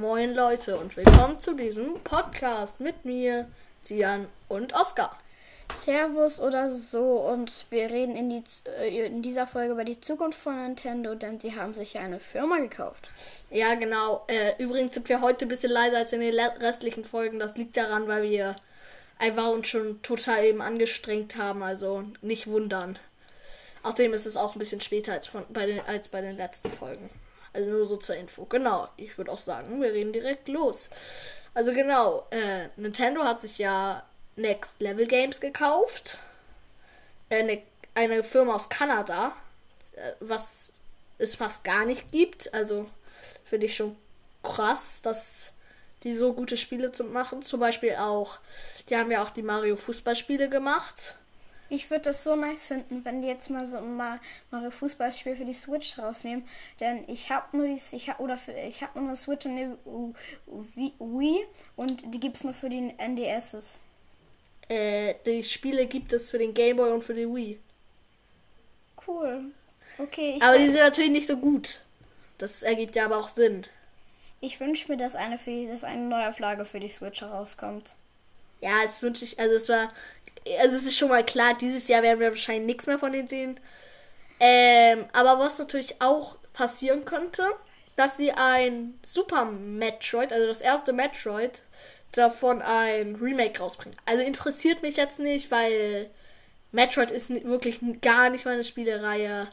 Moin Leute und willkommen zu diesem Podcast mit mir, Sian und Oskar. Servus oder so und wir reden in, die, äh, in dieser Folge über die Zukunft von Nintendo, denn sie haben sich ja eine Firma gekauft. Ja, genau. Äh, übrigens sind wir heute ein bisschen leiser als in den restlichen Folgen. Das liegt daran, weil wir einfach uns schon total eben angestrengt haben, also nicht wundern. Außerdem ist es auch ein bisschen später als, von, bei, den, als bei den letzten Folgen. Also nur so zur Info. Genau, ich würde auch sagen, wir reden direkt los. Also genau, äh, Nintendo hat sich ja Next Level Games gekauft. Eine, eine Firma aus Kanada, äh, was es fast gar nicht gibt. Also finde ich schon krass, dass die so gute Spiele zu machen. Zum Beispiel auch, die haben ja auch die Mario Fußballspiele gemacht. Ich würde das so nice finden, wenn die jetzt mal so mal Mario Fußballspiel für die Switch rausnehmen, denn ich habe nur die ich hab, oder für, ich habe nur eine Switch und eine Wii und die gibt's nur für die NDSs. Äh, die Spiele gibt es für den Game Boy und für die Wii. Cool. Okay. aber die sind natürlich nicht so gut. Das ergibt ja aber auch Sinn. Ich wünsche mir, dass eine, für die, dass eine Neuauflage für die Switch herauskommt. Ja, es wünsche ich, also es war, also es ist schon mal klar, dieses Jahr werden wir wahrscheinlich nichts mehr von denen sehen. Ähm, aber was natürlich auch passieren könnte, dass sie ein Super Metroid, also das erste Metroid, davon ein Remake rausbringen. Also interessiert mich jetzt nicht, weil Metroid ist wirklich gar nicht meine Spielereihe.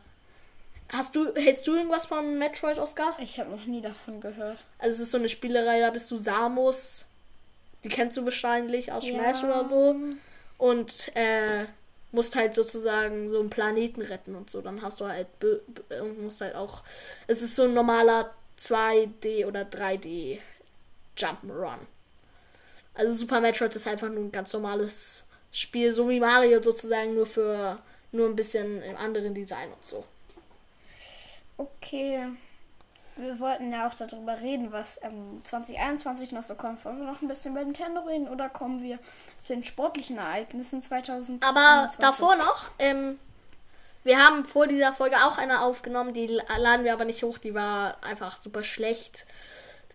Hast du, hältst du irgendwas von Metroid, Oscar? Ich habe noch nie davon gehört. Also es ist so eine Spielerei, da bist du Samus. Die kennst du wahrscheinlich aus Smash ja. oder so. Und äh, musst halt sozusagen so einen Planeten retten und so. Dann hast du halt und musst halt auch. Es ist so ein normaler 2D oder 3D Jump'n'Run. Also Super Metroid ist einfach nur ein ganz normales Spiel, so wie Mario sozusagen, nur für nur ein bisschen im anderen Design und so. Okay. Wir wollten ja auch darüber reden, was ähm, 2021 noch so kommt. Wollen wir noch ein bisschen über Nintendo reden oder kommen wir zu den sportlichen Ereignissen 2021? Aber davor noch, ähm, wir haben vor dieser Folge auch eine aufgenommen, die laden wir aber nicht hoch, die war einfach super schlecht.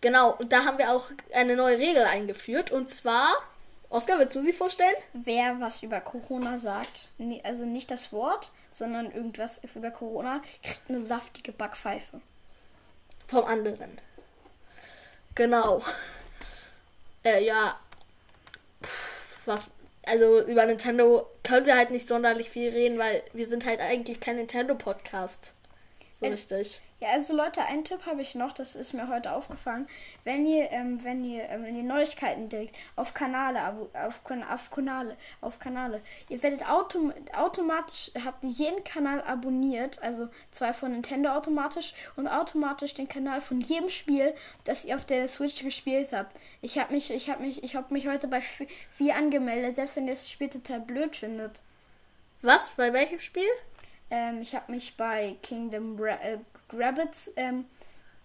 Genau, und da haben wir auch eine neue Regel eingeführt. Und zwar, Oskar, willst du sie vorstellen? Wer was über Corona sagt, also nicht das Wort, sondern irgendwas über Corona, kriegt eine saftige Backpfeife. Vom anderen. Genau. Äh, ja. was. Also über Nintendo können wir halt nicht sonderlich viel reden, weil wir sind halt eigentlich kein Nintendo-Podcast. So richtig. Ja, also Leute, einen Tipp habe ich noch, das ist mir heute aufgefallen. Wenn ihr, ähm, wenn ihr, ähm, wenn ihr Neuigkeiten direkt auf Kanale, auf, auf Kanale, auf Kanale, ihr werdet autom automatisch, habt jeden Kanal abonniert, also zwei von Nintendo automatisch und automatisch den Kanal von jedem Spiel, das ihr auf der Switch gespielt habt. Ich habe mich, ich habe mich, ich habe mich heute bei vier angemeldet, selbst wenn ihr das Spiel total blöd findet. Was? Bei welchem Spiel? Ähm, ich habe mich bei Kingdom Ra äh, Rabbits. Ähm,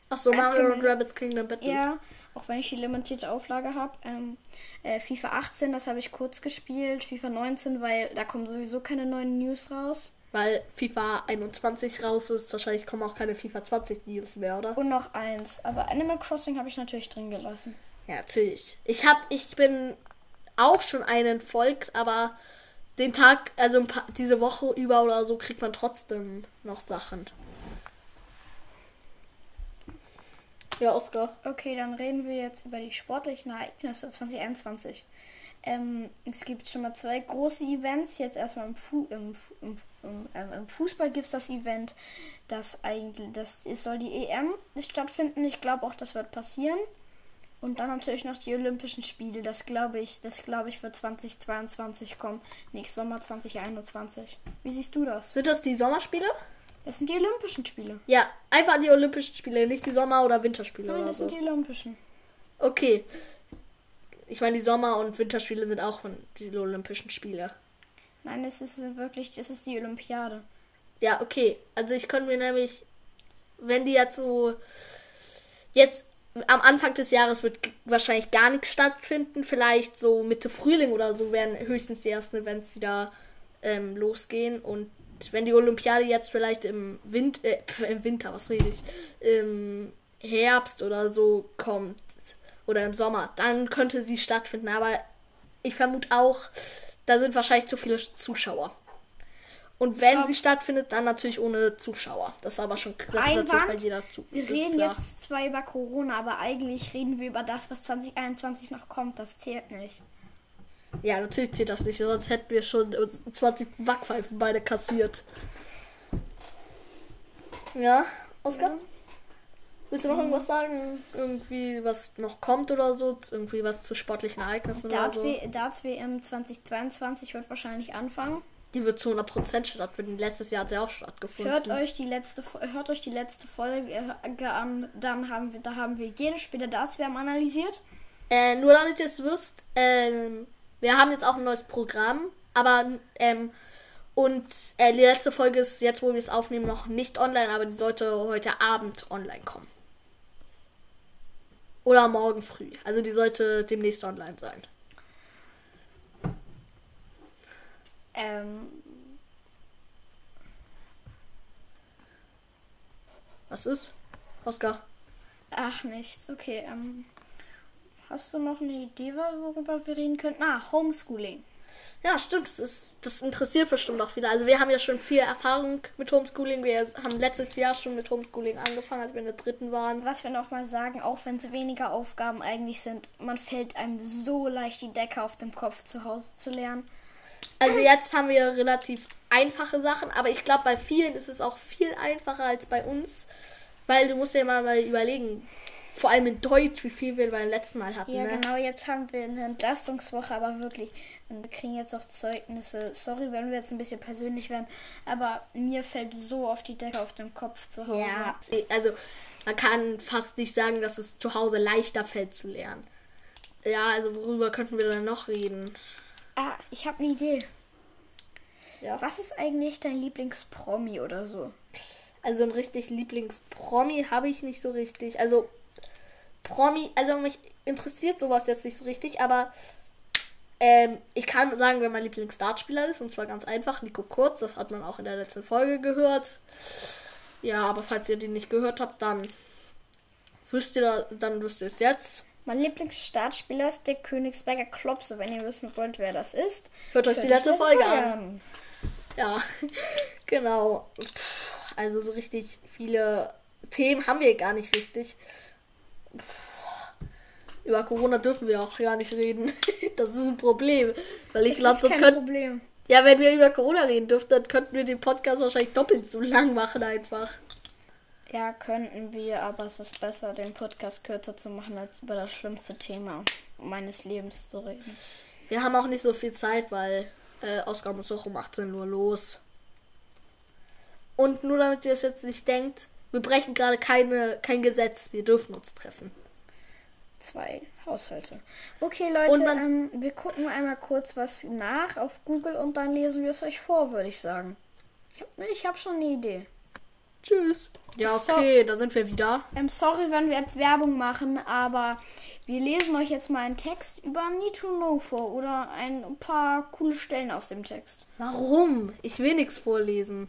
Ach so, Mario und Rabbits Kingdom Battle. Ja, auch wenn ich die limitierte Auflage habe. Ähm, äh, FIFA 18, das habe ich kurz gespielt. FIFA 19, weil da kommen sowieso keine neuen News raus. Weil FIFA 21 raus ist, wahrscheinlich kommen auch keine FIFA 20 News mehr, oder? Und noch eins. Aber Animal Crossing habe ich natürlich drin gelassen. Ja, natürlich. Ich habe, ich bin auch schon einen folgt, aber den Tag, also paar, diese Woche über oder so, kriegt man trotzdem noch Sachen. Ja, Oscar. Okay, dann reden wir jetzt über die sportlichen Ereignisse 2021. Ähm, es gibt schon mal zwei große Events. Jetzt erstmal im, Fu im, im, ähm, im Fußball gibt es das Event, das eigentlich, das ist, soll die EM stattfinden. Ich glaube auch, das wird passieren. Und dann natürlich noch die Olympischen Spiele. Das glaube ich, das glaube ich wird 2022 kommen. Nächstes Sommer 2021. Wie siehst du das? Sind das die Sommerspiele? Das sind die Olympischen Spiele. Ja, einfach die Olympischen Spiele, nicht die Sommer- oder Winterspiele. Nein, oder das so. sind die Olympischen. Okay. Ich meine, die Sommer- und Winterspiele sind auch die Olympischen Spiele. Nein, es ist wirklich, es ist die Olympiade. Ja, okay. Also ich könnte mir nämlich, wenn die jetzt so jetzt am Anfang des Jahres wird wahrscheinlich gar nichts stattfinden. Vielleicht so Mitte Frühling oder so werden höchstens die ersten Events wieder ähm, losgehen. Und wenn die Olympiade jetzt vielleicht im, Wind, äh, im Winter, was rede ich, im Herbst oder so kommt, oder im Sommer, dann könnte sie stattfinden. Aber ich vermute auch, da sind wahrscheinlich zu viele Zuschauer. Und wenn sie stattfindet, dann natürlich ohne Zuschauer. Das ist aber schon natürlich bei jeder zu. Wir reden klar. jetzt zwar über Corona, aber eigentlich reden wir über das, was 2021 noch kommt. Das zählt nicht. Ja, natürlich zählt das nicht, sonst hätten wir schon uns 20 Backpfeifen beide kassiert. Ja, Oskar? Willst du noch irgendwas sagen? Irgendwie, was noch kommt oder so? Irgendwie was zu sportlichen Ereignissen oder so? Darts-W- Darts-WM 2022 wird wahrscheinlich anfangen. Die wird zu 100% stattfinden. Letztes Jahr hat sie auch stattgefunden. Hört euch die letzte hört euch die letzte Folge äh, an, dann haben wir da haben wir jede Spiele Darts WM analysiert. Äh, nur damit ihr es wisst, ähm, wir haben jetzt auch ein neues Programm, aber ähm, und äh, die letzte Folge ist jetzt, wo wir es aufnehmen, noch nicht online, aber die sollte heute Abend online kommen. Oder morgen früh. Also die sollte demnächst online sein. Ähm, Was ist? Oskar? ach nichts. Okay. Ähm, hast du noch eine Idee, worüber wir reden könnten? Ah, Homeschooling. Ja, stimmt. Das, ist, das interessiert bestimmt auch viele. Also wir haben ja schon viel Erfahrung mit Homeschooling. Wir haben letztes Jahr schon mit Homeschooling angefangen, als wir in der dritten waren. Was wir noch mal sagen, auch wenn es weniger Aufgaben eigentlich sind, man fällt einem so leicht die Decke auf dem Kopf zu Hause zu lernen. Also jetzt haben wir relativ einfache Sachen, aber ich glaube, bei vielen ist es auch viel einfacher als bei uns, weil du musst ja mal, mal überlegen, vor allem in Deutsch, wie viel wir beim letzten Mal hatten. Ja, ne? genau, jetzt haben wir eine Entlastungswoche, aber wirklich, und wir kriegen jetzt auch Zeugnisse. Sorry, wenn wir jetzt ein bisschen persönlich werden, aber mir fällt so auf die Decke auf dem Kopf zu Hause. Ja, also man kann fast nicht sagen, dass es zu Hause leichter fällt zu lernen. Ja, also worüber könnten wir dann noch reden? Ah, ich habe eine Idee. Ja. Was ist eigentlich dein Lieblingspromi oder so? Also ein richtig Lieblingspromi habe ich nicht so richtig. Also Promi, also mich interessiert sowas jetzt nicht so richtig, aber ähm, ich kann sagen, wer mein Lieblingsdartspieler ist, und zwar ganz einfach, Nico Kurz, das hat man auch in der letzten Folge gehört. Ja, aber falls ihr den nicht gehört habt, dann wisst ihr, da- dann wisst ihr es jetzt. Mein Lieblingsstartspieler ist der Königsberger Klopse, wenn ihr wissen wollt, wer das ist. Hört euch die letzte Folge Folge an. Ja, genau. Pff, Also so richtig viele Themen haben wir gar nicht richtig. Über Corona dürfen wir auch gar nicht reden. Das ist ein Problem. Weil ich glaube, ist sonst kein könnten. Problem. Ja, wenn wir über Corona reden dürften, dann könnten wir den Podcast wahrscheinlich doppelt so lang machen einfach. Ja, könnten wir, aber es ist besser, den Podcast kürzer zu machen, als über das schlimmste Thema meines Lebens zu reden. Wir haben auch nicht so viel Zeit, weil äh, Oscar muss auch um 18 Uhr los. Und nur damit ihr es jetzt nicht denkt, wir brechen gerade keine, kein Gesetz. Wir dürfen uns treffen. Zwei Haushalte. Okay, Leute, man- ähm, wir gucken einmal kurz was nach auf Google und dann lesen wir es euch vor, würde ich sagen. Ich habe ich hab schon eine Idee. Tschüss. Ja, So. okay, da sind wir wieder. Ähm, sorry, wenn wir jetzt Werbung machen, aber wir lesen euch jetzt mal einen Text über Need to Know vor oder ein paar coole Stellen aus dem Text. Warum? Ich will nichts vorlesen.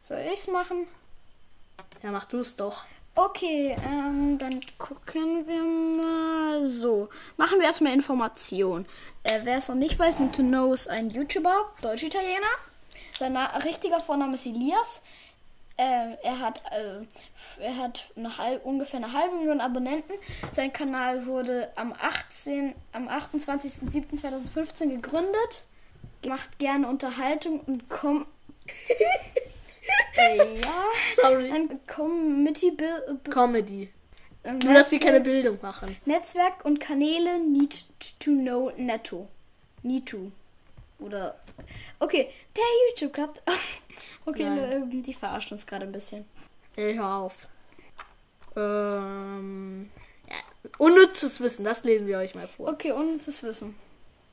Soll ich's machen? Ja, mach du es doch. Okay, ähm, dann gucken wir mal so. Machen wir erstmal Information. Äh, Wer es noch nicht weiß, Need to Know ist ein YouTuber, Deutsch-Italiener. Sein richtiger Vorname ist Elias. Äh, er hat, äh, er hat eine halb, ungefähr eine halbe Million Abonnenten. Sein Kanal wurde am 18, am 28.07.2015 gegründet. Macht gerne Unterhaltung und kommt. äh, ja. Sorry. Ein Bill. Comedy. Nur, dass wir keine Bildung machen. Netzwerk und Kanäle need to know netto. Need to. Oder. Okay, der YouTube klappt. okay, Nein. ähm, die verarschen uns gerade ein bisschen. Ey, hör auf. Ähm, ja. Unnützes Wissen, das lesen wir euch mal vor. Okay, unnützes Wissen.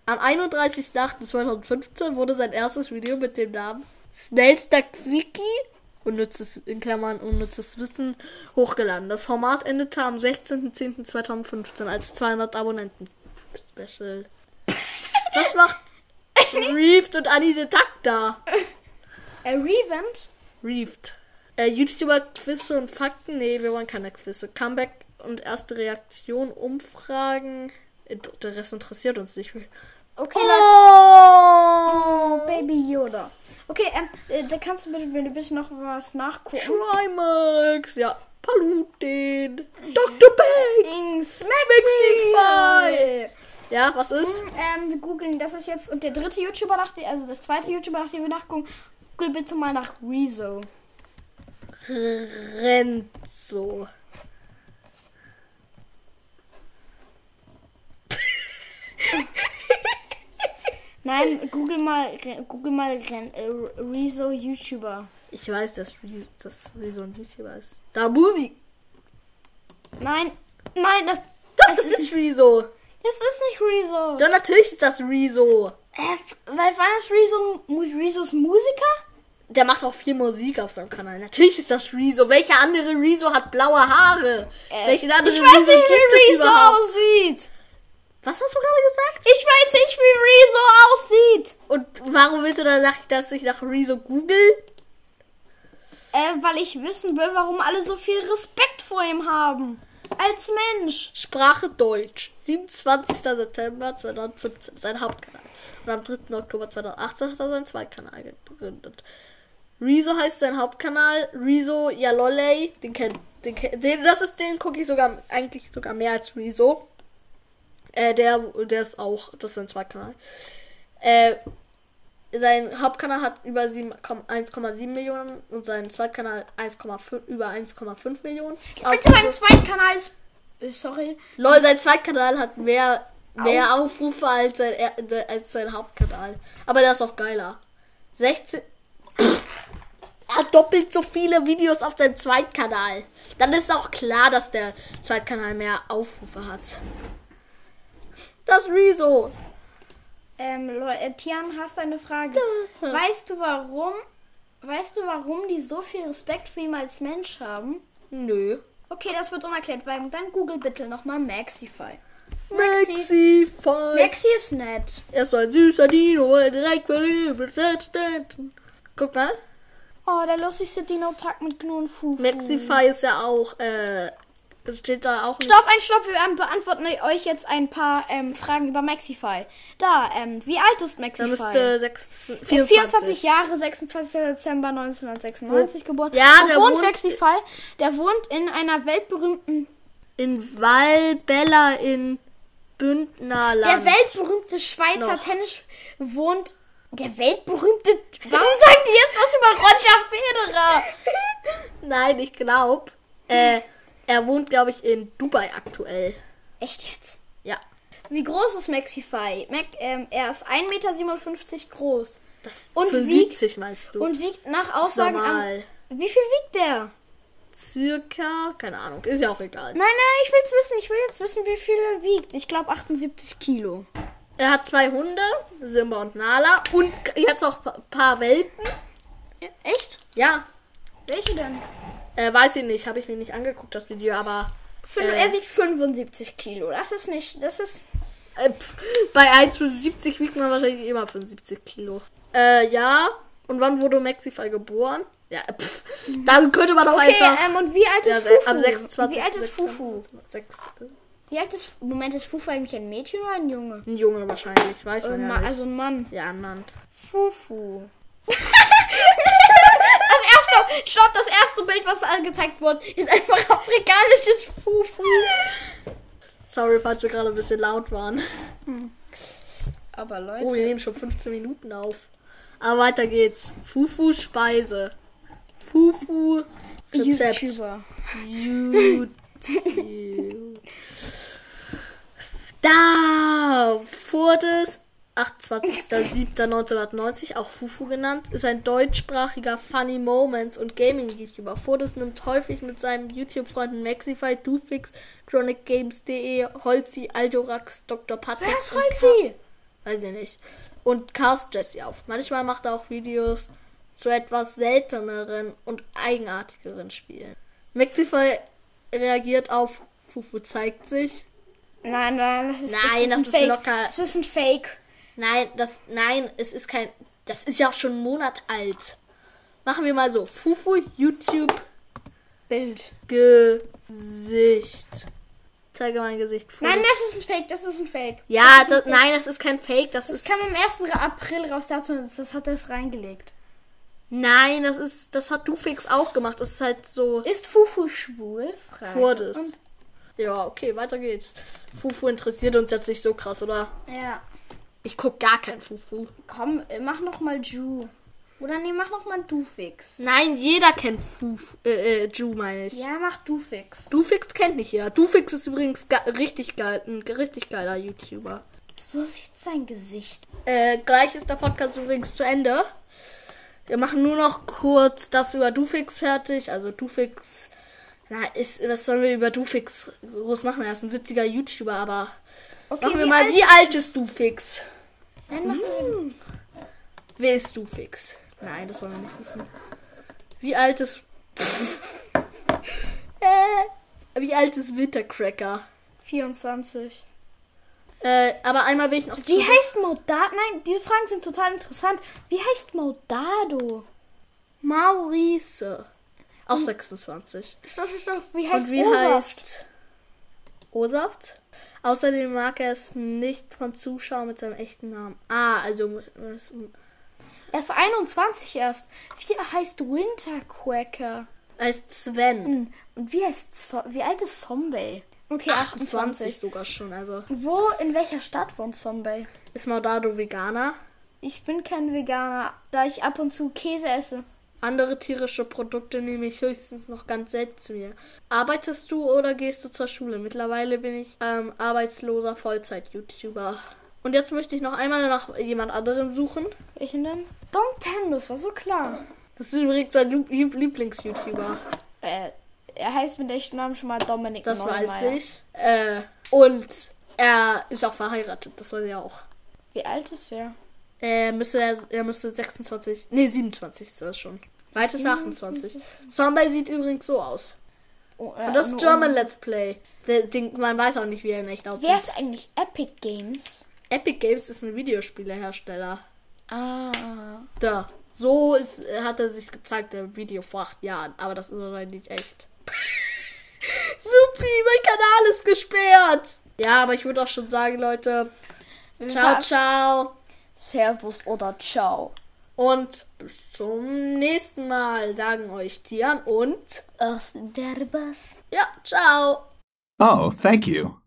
Am 31.08.2015 wurde sein erstes Video mit dem Namen Schnellster Quickie, unnützes, in Klammern unnützes Wissen, hochgeladen. Das Format endete am 16.10.2015 als 200 Abonnenten. Special. Was macht Reeft und Annie the Duck da? Äh, Revent? Reeft. Äh, YouTuber Quizze und Fakten? Nee, wir wollen keine Quizze. Comeback und erste Reaktion, Umfragen. Der Rest interessiert uns nicht. Okay, Leute. Oh! Oh, Baby Yoda. Okay, ähm, äh, da kannst du bitte, bitte, bitte noch was nachgucken. Trimax, ja. Paluten. Dr. Banks. Maxify. Ja, was ist? Ähm, wir googeln, das ist jetzt, und der dritte YouTuber, nach dem, also das zweite YouTuber, nach dem wir nachgucken, google bitte mal nach Rezo. Renzo. Nein, google mal, google mal äh, Rezo YouTuber. Ich weiß, dass Re- das Rezo ein YouTuber ist. Da Musi. Nein, nein, das, Doch, das ist Rezo. das ist nicht Rezo. Doch, natürlich ist das Rezo. Äh, weil war das Rezo, Rezos Musiker? Der macht auch viel Musik auf seinem Kanal. Natürlich ist das Rezo. Welcher andere Rezo hat blaue Haare? Äh, Welchen anderen ich weiß nicht, gibt es wie Rezo überhaupt? aussieht. Was hast du gerade gesagt? Ich weiß nicht, wie Rezo aussieht. Und warum willst du dann, dass ich nach Rezo google? Äh, weil ich wissen will, warum alle so viel Respekt vor ihm haben. Als Mensch. Sprache Deutsch. 27. September 2015. Sein Hauptkanal. Und am 3. Oktober 2018 hat er seinen Zweitkanal gegründet. Rezo heißt sein Hauptkanal. Rezo Yalolei. Den kennt. Den, den, das ist den gucke ich sogar eigentlich sogar mehr als Rezo. Äh, der, der ist auch. Das ist sein Zweitkanal. Äh, sein Hauptkanal hat über 7 1,7 Millionen und sein Zweitkanal 1,5 über 1,5 Millionen. Und sein Zweitkanal ist. Äh, sorry. Lol, sein Zweitkanal hat mehr, mehr Aufrufe als sein, als sein Hauptkanal. Aber der ist auch geiler. 16. Er hat doppelt so viele Videos auf seinem Zweitkanal. Dann ist auch klar, dass der Zweitkanal mehr Aufrufe hat. Das Rezo. Ähm, Leute, äh, Tian, hast du eine Frage? Weißt du warum? Weißt du, warum die so viel Respekt vor ihm als Mensch haben? Nö. Okay, das wird unerklärt, weil dann google bitte nochmal Maxify. Maxi. Maxi ist nett. Er ist ein süßer Dino, weil direkt verliebt Guck mal. Oh, der lustigste Dino-Tag mit Gnu und Fufu. Maxify ist ja auch, äh, es steht da auch nicht. Stopp, ein Stopp, wir beantworten euch jetzt ein paar ähm, Fragen über Maxify. Da, ähm, wie alt ist Da Maxify? müsste 6, Er 24. ist 24 Jahre, 26. Dezember 1996 geboren. Ja, Wo der wohnt wohnt- Maxify? Der wohnt in einer weltberühmten, In Valbella in Bündnerland. der weltberühmte Schweizer Noch. Tennis wohnt. Der weltberühmte. Warum sagen die jetzt was über Roger Federer? Nein, ich glaube, äh, er wohnt, glaube ich, in Dubai aktuell. Echt jetzt? Ja. Wie groß ist Maxify? Mac, ähm, er ist 1,57 Meter groß. Das Und für wiegt- 70 meinst du? Und wiegt nach Aussagen an. Wie viel wiegt der? Circa, keine Ahnung, ist ja auch egal. Nein, nein, ich will's wissen. Ich will jetzt wissen, wie viel er wiegt. Ich glaube 78 Kilo. Er hat zwei Hunde, Simba und Nala. Und jetzt auch ein paar Welpen. Ja, echt? Ja, Welche denn? Äh, weiß ich nicht, habe ich mir nicht angeguckt, das Video, aber Äh. Er wiegt 75 Kilo. Das ist nicht. Das ist. äh, pff, bei 1,75 wiegt man wahrscheinlich immer 75 Kilo. Äh, ja. Und wann wurde Maxify geboren? Ja, pff, dann könnte man doch Okay, einfach... ähm, und wie alt Ja, ist Fufu? am 26. Wie alt ist Fufu? Sechs- Wie alt ist. Moment, ist Fufu eigentlich ein Mädchen oder ein Junge? Ein Junge wahrscheinlich, weiß Äh, man ja Ma- nicht. also ein Mann. ja, Mann. Fufu. stopp, das erste Bild, was angezeigt wurde, ist einfach afrikanisches Fufu. Sorry, falls wir gerade ein bisschen laut waren. Aber Leute. Oh, wir nehmen schon 15 Minuten auf. Aber weiter geht's. Fufu Speise. Fufu Rezept. YouTuber. YouTube. Da Fordes 28.07.1990, auch Fufu genannt, ist ein deutschsprachiger Funny Moments und Gaming-YouTuber. Fordes nimmt häufig mit seinen YouTube-Freunden Maxify, Dufix, ChronicGames.de, Holzi, Aldorax, Dr. Patrick Wer ist Holzi? weiß ich nicht. Und Cast Jesse auf. Manchmal macht er auch Videos zu etwas selteneren und eigenartigeren Spielen. Maxify reagiert auf Fufu zeigt sich. Nein, nein, das ist, Nein, das das ist, ist ein Fake. locker. Das ist ein Fake. Nein, das nein, es ist kein das ist ja auch schon einen Monat alt. Machen wir mal so Fufu YouTube Bild. Gesicht. Zeige mein Gesicht. vor. Nein, das ist ein Fake, das ist ein Fake. Ja, ein das, Fake. nein, das ist kein Fake. Das, Das ist. kam am 1. April raus, dazu, das hat er es reingelegt. Nein, das ist. Das hat Dufix auch gemacht. Das ist halt so. Ist Fufu schwul? Frage. Wurde es. Ja, okay, weiter geht's. Fufu interessiert uns jetzt nicht so krass, oder? Ja. Ich guck gar kein Fufu. Komm, äh, mach noch mal Ju. Oder nee, mach noch mal Dufix. Nein, jeder kennt Fufu. Äh, äh, Ju meine ich. Ja, mach Dufix. Dufix kennt nicht jeder. Dufix ist übrigens ge richtig geil, ein richtig geiler YouTuber. So sieht sein Gesicht. Äh, gleich ist der Podcast übrigens zu Ende. Wir machen nur noch kurz das über Dufix fertig. Also Dufix, na, ist, was sollen wir über Dufix groß machen? Er ist ein witziger YouTuber, aber Okay, machen wir wie mal, alt- wie alt ist Dufix? Nein, mach mal. Wer ist Dufix? Nein, das wollen wir nicht wissen. Wie alt ist... äh, wie alt ist Wintercracker? 24. Äh, aber einmal will ich noch... Wie heißt Maudado? Nein, diese Fragen sind total interessant. Wie heißt Maudado? Maurice. Auch 26. Stopp, stopp, stopp. Wie heißt Und wie O-Saft? heißt O-Saft? Außerdem mag er es nicht von Zuschauern mit seinem echten Namen. Ah, also Er ist 21 erst. Wie heißt Winterquacker? er ist Sven. Hm, Und wie heißt so wie alt ist Zombie? Okay, 28 28. sogar schon. Also Wo, in welcher Stadt wohnt Zombie? ist Maudado Veganer. Ich bin kein Veganer, da ich ab und zu Käse esse. Andere tierische Produkte nehme ich höchstens noch ganz selten zu mir. Arbeitest du oder gehst du zur Schule? Mittlerweile bin ich ähm, arbeitsloser Vollzeit-YouTuber. Und jetzt möchte ich noch einmal nach jemand anderem suchen. Welchen denn? Nintendo, das war so klar. Das ist übrigens sein Lieb- Lieb- Lieblings-YouTuber. Äh, er heißt mit echten Namen schon mal Dominik Das weiß Neumeier. ich. Äh, und er ist auch verheiratet, das weiß ich auch. Wie alt ist er? Er müsste, er müsste 26, nee, 27 ist das schon. Weit ist 28. Zombie sieht übrigens so aus. Oh, äh, Und das ist German Let's Play. Der, den, man weiß auch nicht, wie er in echt aussieht. Wer ist eigentlich Epic Games? Epic Games ist ein Videospielehersteller. Ah. Da. So ist, hat er sich gezeigt im Video vor acht Jahren. Aber das ist aber nicht echt. Supi, mein Kanal ist gesperrt. Ja, aber ich würde auch schon sagen, Leute. Ciao, ciao. Servus oder ciao. Und bis zum nächsten Mal, sagen euch Tian und Aus der Bass. ja, ciao. Oh, thank you.